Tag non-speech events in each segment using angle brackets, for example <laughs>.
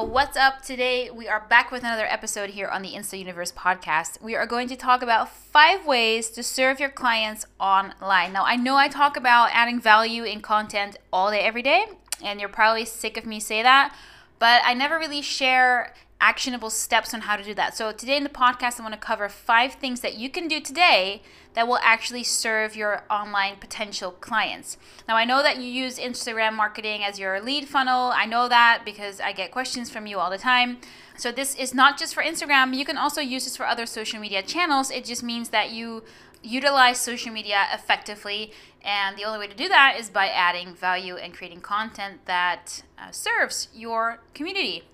What's up? Today we are back with another episode here on the Insta Universe podcast. We are going to talk about five ways to serve your clients online. Now, I know I talk about adding value in content all day, every day, and you're probably sick of me say that, but I never really share actionable steps on how to do that. So, today in the podcast, I want to cover five things that you can do today that will actually serve your online potential clients. Now, I know that you use Instagram marketing as your lead funnel. I know that because I get questions from you all the time. So, this is not just for Instagram, you can also use this for other social media channels. It just means that you utilize social media effectively. And the only way to do that is by adding value and creating content that uh, serves your community.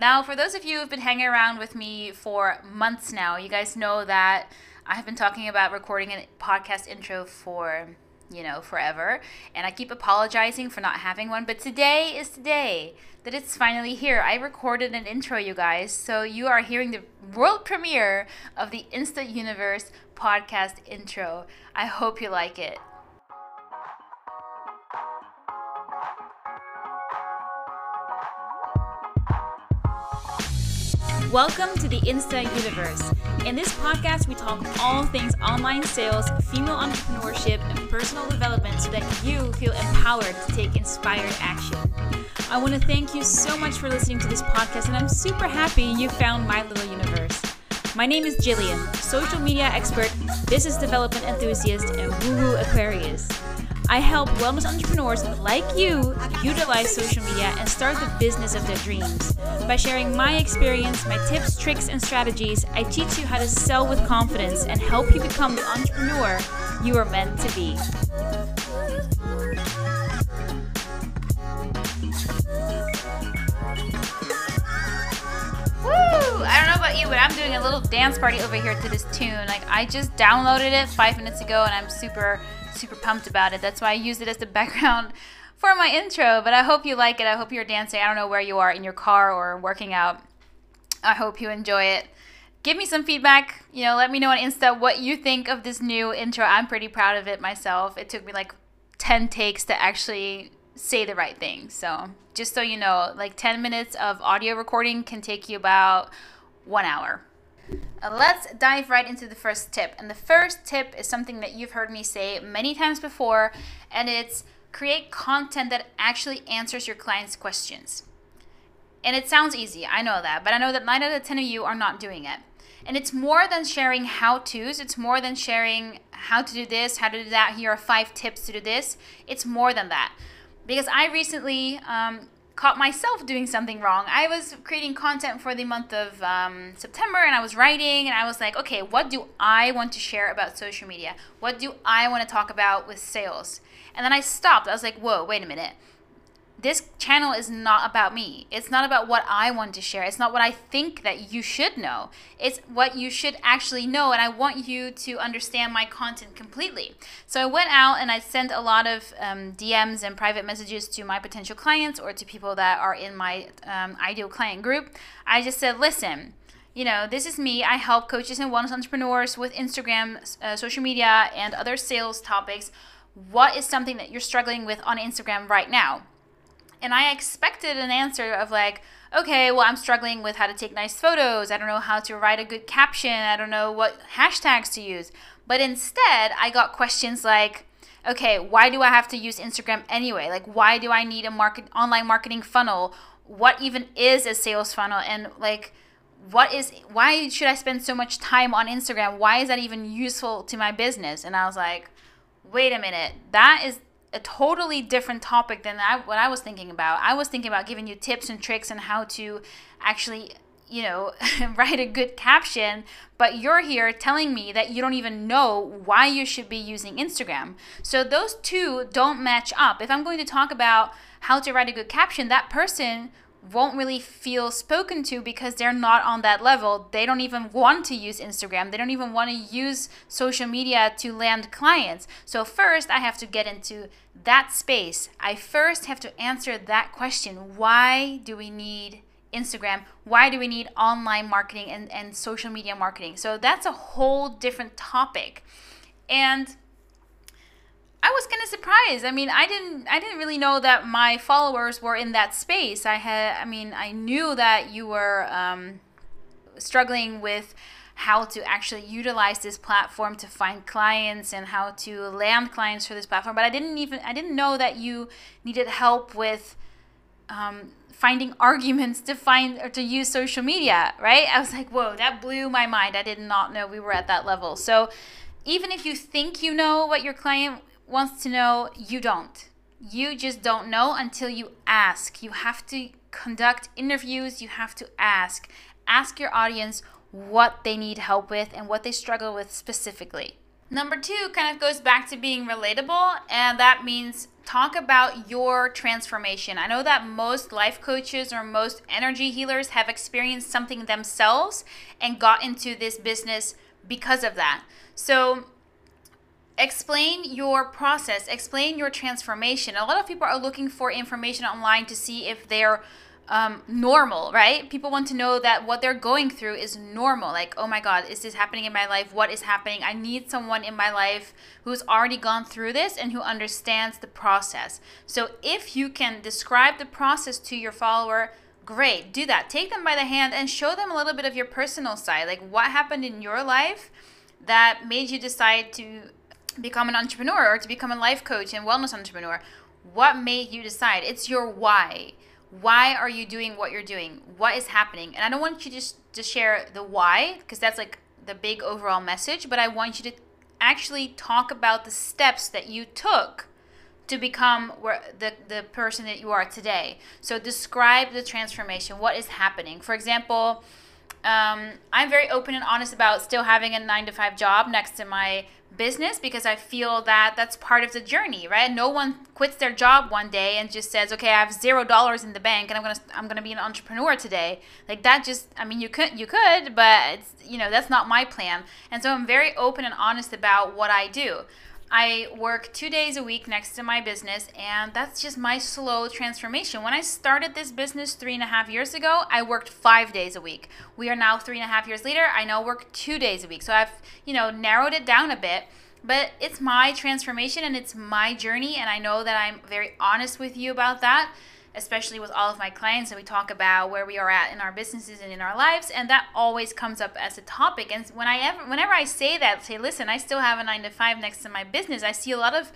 Now, for those of you who've been hanging around with me for months now, you guys know that I have been talking about recording a podcast intro for, you know, forever. And I keep apologizing for not having one, but today is today that it's finally here. I recorded an intro, you guys. So you are hearing the world premiere of the Insta Universe podcast intro. I hope you like it. Welcome to the Insta Universe. In this podcast, we talk all things online sales, female entrepreneurship, and personal development so that you feel empowered to take inspired action. I want to thank you so much for listening to this podcast, and I'm super happy you found my little universe. My name is Jillian, social media expert, business development enthusiast, and woo woo Aquarius. I help wellness entrepreneurs like you utilize social media and start the business of their dreams. By sharing my experience, my tips, tricks, and strategies, I teach you how to sell with confidence and help you become the entrepreneur you are meant to be. I don't know about you, but I'm doing a little dance party over here to this tune. Like, I just downloaded it five minutes ago and I'm super super pumped about it. That's why I used it as the <laughs> background for my intro. But I hope you like it. I hope you're dancing. I don't know where you are in your car or working out. I hope you enjoy it. Give me some feedback. You know, let me know on Insta what you think of this new intro. I'm pretty proud of it myself. It took me like 10 takes to actually say the right thing. So, just so you know, like 10 minutes of audio recording can take you about one hour. Uh, let's dive right into the first tip. And the first tip is something that you've heard me say many times before, and it's create content that actually answers your clients' questions. And it sounds easy, I know that, but I know that 9 out of 10 of you are not doing it. And it's more than sharing how to's, it's more than sharing how to do this, how to do that. Here are five tips to do this. It's more than that. Because I recently um, caught myself doing something wrong. I was creating content for the month of um, September and I was writing and I was like, okay, what do I want to share about social media? What do I want to talk about with sales? And then I stopped. I was like, whoa, wait a minute this channel is not about me. It's not about what I want to share. It's not what I think that you should know. It's what you should actually know. And I want you to understand my content completely. So I went out and I sent a lot of um, DMs and private messages to my potential clients or to people that are in my um, ideal client group. I just said, listen, you know, this is me. I help coaches and wellness entrepreneurs with Instagram, uh, social media, and other sales topics. What is something that you're struggling with on Instagram right now? And I expected an answer of like, okay, well, I'm struggling with how to take nice photos. I don't know how to write a good caption. I don't know what hashtags to use. But instead, I got questions like, okay, why do I have to use Instagram anyway? Like, why do I need a market online marketing funnel? What even is a sales funnel? And like, what is why should I spend so much time on Instagram? Why is that even useful to my business? And I was like, wait a minute, that is a totally different topic than I, what I was thinking about. I was thinking about giving you tips and tricks on how to actually, you know, <laughs> write a good caption, but you're here telling me that you don't even know why you should be using Instagram. So those two don't match up. If I'm going to talk about how to write a good caption, that person won't really feel spoken to because they're not on that level. They don't even want to use Instagram. They don't even want to use social media to land clients. So, first, I have to get into that space. I first have to answer that question why do we need Instagram? Why do we need online marketing and, and social media marketing? So, that's a whole different topic. And I was kind of surprised. I mean, I didn't I didn't really know that my followers were in that space. I had I mean, I knew that you were um, struggling with how to actually utilize this platform to find clients and how to land clients for this platform, but I didn't even I didn't know that you needed help with um, finding <laughs> arguments to find or to use social media, right? I was like, whoa, that blew my mind. I did not know we were at that level. So even if you think you know what your client wants to know, you don't. You just don't know until you ask. You have to conduct interviews, you have to ask. Ask your audience what they need help with and what they struggle with specifically. Number two kind of goes back to being relatable, and that means talk about your transformation. I know that most life coaches or most energy healers have experienced something themselves and got into this business because of that. So, explain your process, explain your transformation. A lot of people are looking for information online to see if they're um, normal, right? People want to know that what they're going through is normal. Like, oh my God, is this happening in my life? What is happening? I need someone in my life who's already gone through this and who understands the process. So, if you can describe the process to your follower, great, do that. Take them by the hand and show them a little bit of your personal side. Like, what happened in your life that made you decide to become an entrepreneur or to become a life coach and wellness entrepreneur? What made you decide? It's your why. Why are you doing what you're doing? What is happening? And I don't want you just to share the why because that's like the big overall message, but I want you to actually talk about the steps that you took to become the, the person that you are today. So describe the transformation. What is happening? For example, um, I'm very open and honest about still having a nine to five job next to my business because I feel that that's part of the journey, right? No one quits their job one day and just says, "Okay, I have zero dollars in the bank and I'm gonna I'm gonna be an entrepreneur today." Like that, just I mean, you could you could, but it's you know that's not my plan. And so I'm very open and honest about what I do. I work two days a week next to my business, and that's just my slow transformation. When I started this business three and a half years ago, I worked five days a week. We are now three and a half years later, I now work two days a week. So I've, you know, narrowed it down a bit, but it's my transformation and it's my journey, and I know that I'm very honest with you about that especially with all of my clients and we talk about where we are at in our businesses and in our lives and that always comes up as a topic and when i ever whenever i say that say listen i still have a 9 to 5 next to my business i see a lot of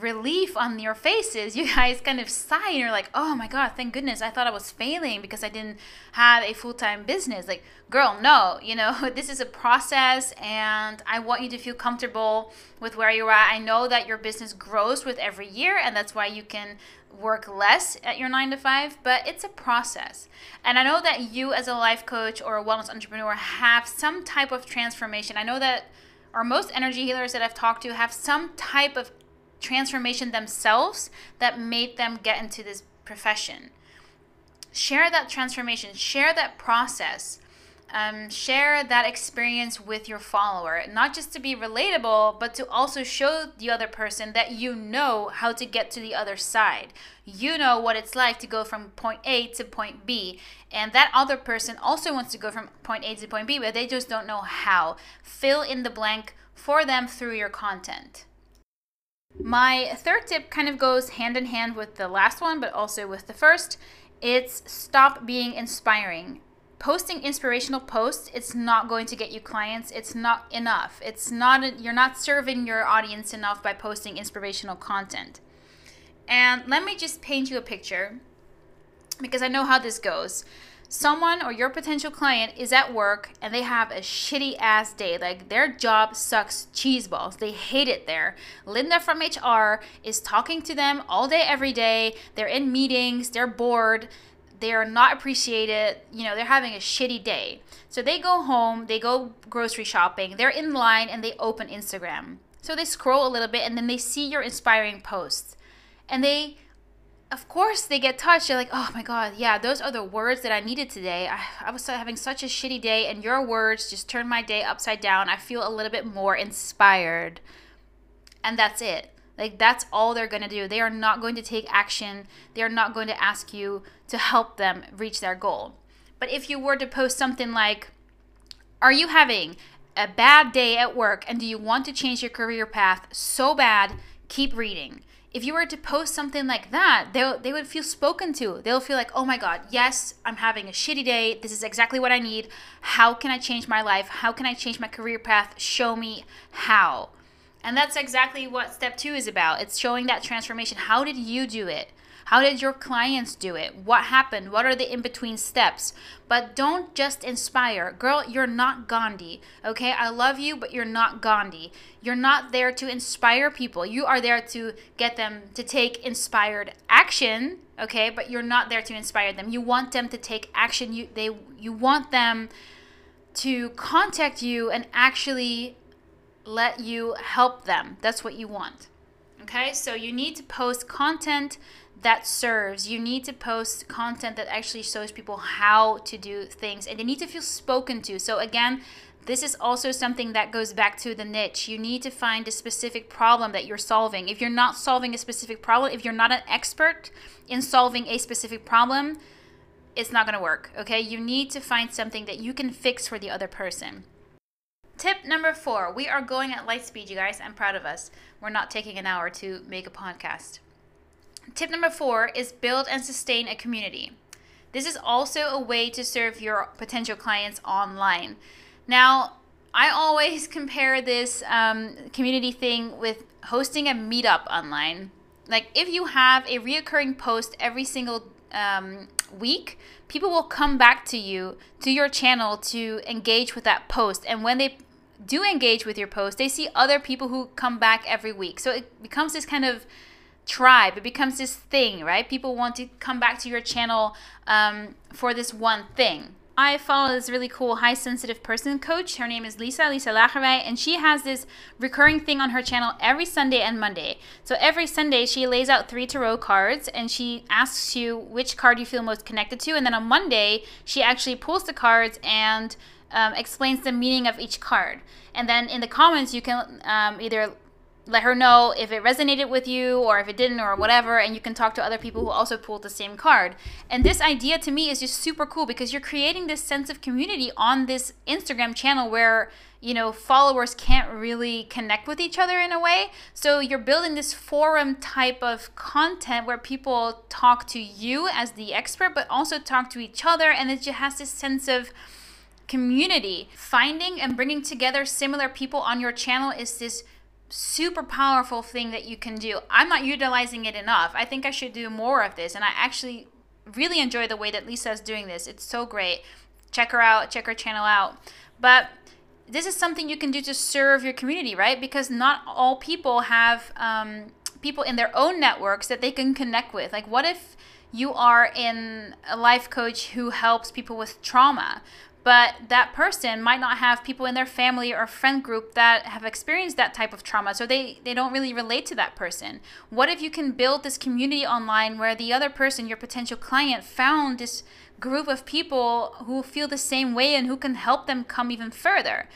relief on your faces. <laughs> You guys kind of sigh and you're like, oh my God, thank goodness. I thought I was failing because I didn't have a full time business. Like, girl, no, you know, <laughs> this is a process and I want you to feel comfortable with where you're at. I know that your business grows with every year and that's why you can work less at your nine to five, but it's a process. And I know that you, as a life coach or a wellness entrepreneur, have some type of transformation. I know that. Or most energy healers that I've talked to have some type of transformation themselves that made them get into this profession. Share that transformation, share that process. Um, share that experience with your follower, not just to be relatable, but to also show the other person that you know how to get to the other side. You know what it's like to go from point A to point B, and that other person also wants to go from point A to point B, but they just don't know how. Fill in the blank for them through your content. My third tip kind of goes hand in hand with the last one, but also with the first. It's stop being inspiring. Posting inspirational posts, it's not going to get you clients. It's not enough. It's not you're not serving your audience enough by posting inspirational content. And let me just paint you a picture because I know how this goes someone or your potential client is at work and they have a shitty ass day. Like their job sucks cheese balls. They hate it there. Linda from HR is talking to them all day, every day. They're in meetings, they're bored. They are not appreciated. You know, they're having a shitty day. So they go home, they go grocery shopping, they're in line, and they open Instagram. So they scroll a little bit and then they see your inspiring posts. And they of course they get touched. They're like, oh my God, yeah, those are the words that I needed today. I, I was having such a shitty day, and your words just turned my day upside down. I feel a little bit more inspired. And that's it. Like, that's all they're going to do. They are not going to take action, they are not going to ask you to help them reach their goal. But if you were to post something like, are you having a bad day at work and do you want to change your career path so bad keep reading. If you were to post something like that, they they would feel spoken to. They'll feel like, "Oh my god, yes, I'm having a shitty day. This is exactly what I need. How can I change my life? How can I change my career path? Show me how." And that's exactly what step 2 is about. It's showing that transformation. How did you do it? How did your clients do it? What happened? What are the in between steps? But don't just inspire. Girl, you're not Gandhi, okay? I love you, but you're not Gandhi. You're not there to inspire people. You are there to get them to take inspired action, okay? But you're not there to inspire them. You want them to take action. You they you want them to contact you and actually let you help them. That's what you want. Okay? So you need to post content that serves. You need to post content that actually shows people how to do things and they need to feel spoken to. So, again, this is also something that goes back to the niche. You need to find a specific problem that you're solving. If you're not solving a specific problem, if you're not an expert in solving a specific problem, it's not going to work. Okay? You need to find something that you can fix for the other person. Tip number four we are going at light speed, you guys. I'm proud of us. We're not taking an hour to make a podcast. Tip number four is build and sustain a community. This is also a way to serve your potential clients online. Now, I always <laughs> compare this um, community thing with hosting a meetup online. Like, if you have a reoccurring post every single um, week, people will come back to you, to your channel, to engage with that post. And when they do engage with your post, they see other people who come back every week. So it becomes this kind of tribe. It becomes this thing, right? People want to come back to your channel um, for this one thing. I follow this really cool high sensitive person coach. Her name is Lisa, Lisa Lagerwey, and she has this recurring thing on her channel every Sunday and Monday. So every Sunday, she lays out three tarot cards and she asks you which card you feel most connected to. And then on Monday, she actually pulls the cards and um, explains the meaning of each card. And then in the comments, you can um, either let her know if it resonated with you or if it didn't or whatever and you can talk to other people who also pulled the same card and this idea to me is just super cool because you're creating this sense of community on this instagram channel where you know followers can't really connect with each other in a way so you're building this forum type of content where people talk to you as the expert but also talk to each other and it just has this sense of community finding and bringing together similar people on your channel is this super powerful thing that you can do. I'm not utilizing it enough. I think I should do more of this. And I actually really enjoy the way that Lisa is doing this. It's so great. Check her out, check her channel out. But this is something you can do to serve your community, right? Because not all people have um, people in their own networks that they can connect with. Like, what if you are in a life coach who helps people with trauma? But that person might not have people in their family or friend group that have experienced that type of trauma so they they don't really relate to that person. What if you can build this community online where the other person your potential client found this group of people who feel the same way and who can help them come even further?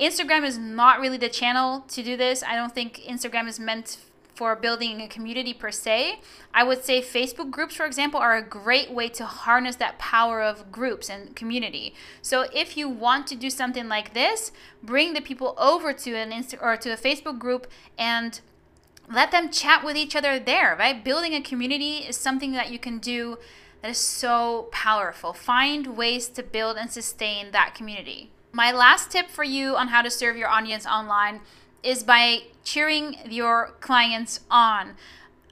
Instagram is not really the channel to do this. I don't think instagram is meant for building a community per se. I would say Facebook groups, for example, are a great way to harness that power of groups and community. So if you want to do something like this, bring the people over to an Insta or to a Facebook group and let them chat with each other there, right? Building a community is something that you can do that is so powerful. Find ways to build and sustain that community. My last tip for you on how to serve your audience online is by cheering your clients on.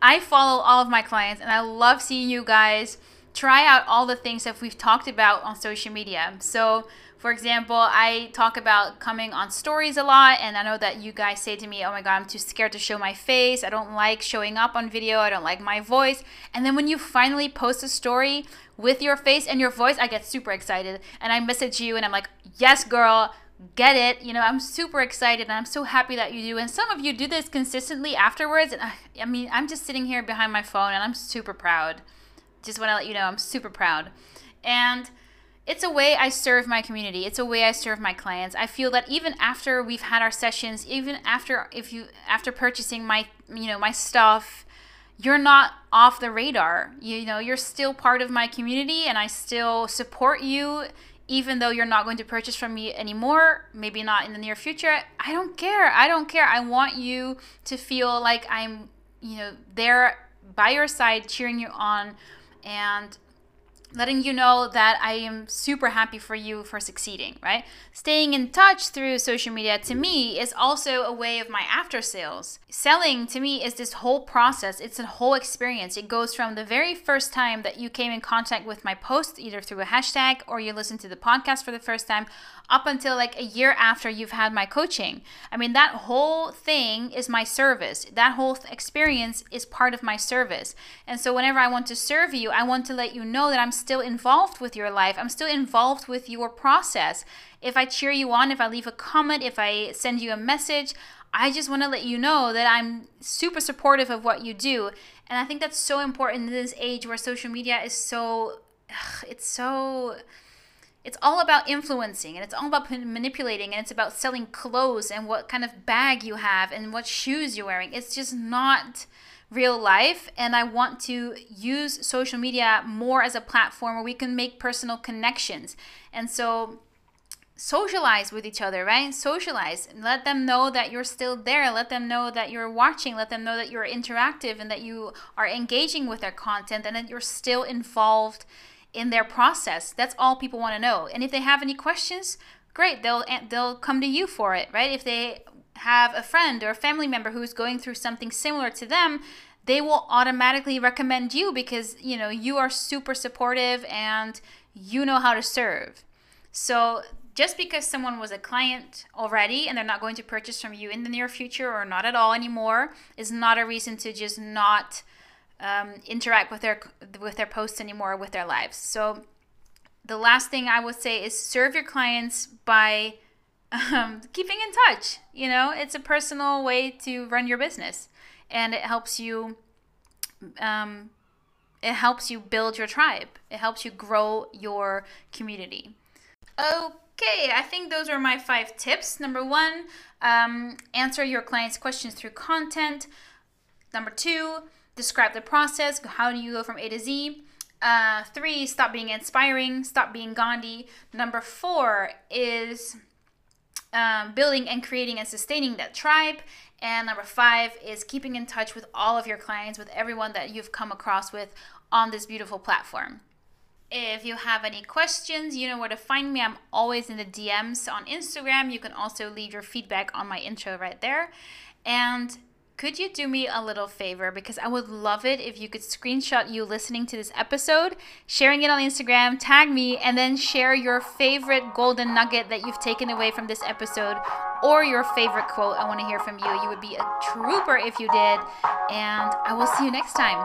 I follow all of my clients and I love seeing you guys try out all the things that we've talked about on social media. So, for example, I talk about coming on stories a lot, and I know that you guys say to me, Oh my God, I'm too scared to show my face. I don't like showing up on video. I don't like my voice. And then when you finally post a story with your face and your voice, I get super excited and I message you and I'm like, Yes, girl, get it. You know, I'm super excited and I'm so happy that you do. And some of you do this consistently afterwards. And I, I mean, I'm just sitting here behind my phone and I'm super proud. Just want to let you know I'm super proud. And it's a way I serve my community. It's a way I serve my clients. I feel that even after we've had our sessions, even after if you after purchasing my you know my stuff, you're not off the radar. You know, you're still part of my community and I still support you even though you're not going to purchase from me anymore, maybe not in the near future, I don't care. I don't care. I want you to feel like I'm, you know, there by your side cheering you on and letting you know that I am super happy for you for succeeding, right? Staying in touch through social media to me is also a way of my after sales. Selling to me is this whole process, it's a whole experience. It goes from the very first time that you came in contact with my post, either through a hashtag or you listened to the podcast for the first time, up until like a year after you've had my coaching. I mean, that whole thing is my service. That whole experience is part of my service. And so whenever I want to serve you, I want to let you know that I'm still involved with your life. I'm still involved with your process. If I cheer you on, if I leave a comment, if I send you a message, I just want to let you know that I'm super supportive of what you do. And I think that's so important in this age where social media is so, it's so it's all about influencing and it's all about manipulating and it's about selling clothes and what kind of bag you have and what shoes you're wearing. It's just not real life and I want to use social media more as a platform where we can make personal connections. And so socialize with each other, right? Socialize. Let them know that you're still there. Let them know that you're watching. Let them know that you're interactive and that you are engaging with their content and that you're still involved in their process. That's all people want to know. And if they have any questions, great, they'll they'll come to you for it, right? If they have a friend or a family member who's going through something similar to them, they will automatically recommend you because, you know, you are super supportive and you know how to serve. So, just because someone was a client already and they're not going to purchase from you in the near future or not at all anymore is not a reason to just not um, interact with their with their posts anymore with their lives. So the last thing I would say is serve your clients by um, keeping in touch. You know, it's a personal way to run your business, and it helps you. Um, it helps you build your tribe. It helps you grow your community. Okay, I think those are my five tips. Number one, um, answer your clients' questions through content. Number two, describe the process. How do you go from A to Z? Uh, three, stop being inspiring, stop being Gandhi. Number four is um, building and creating and sustaining that tribe. And number five is keeping in touch with all of your clients, with everyone that you've come across with on this beautiful platform. If you have any questions, you know where to find me. I'm always in the DMs on Instagram. You can also leave your feedback on my intro right there. And could you do me a little favor? Because I would love it if you could screenshot you listening to this episode, sharing it on Instagram, tag me, and then share your favorite golden nugget that you've taken away from this episode or your favorite quote. I want to hear from you. You would be a trooper if you did. And I will see you next time.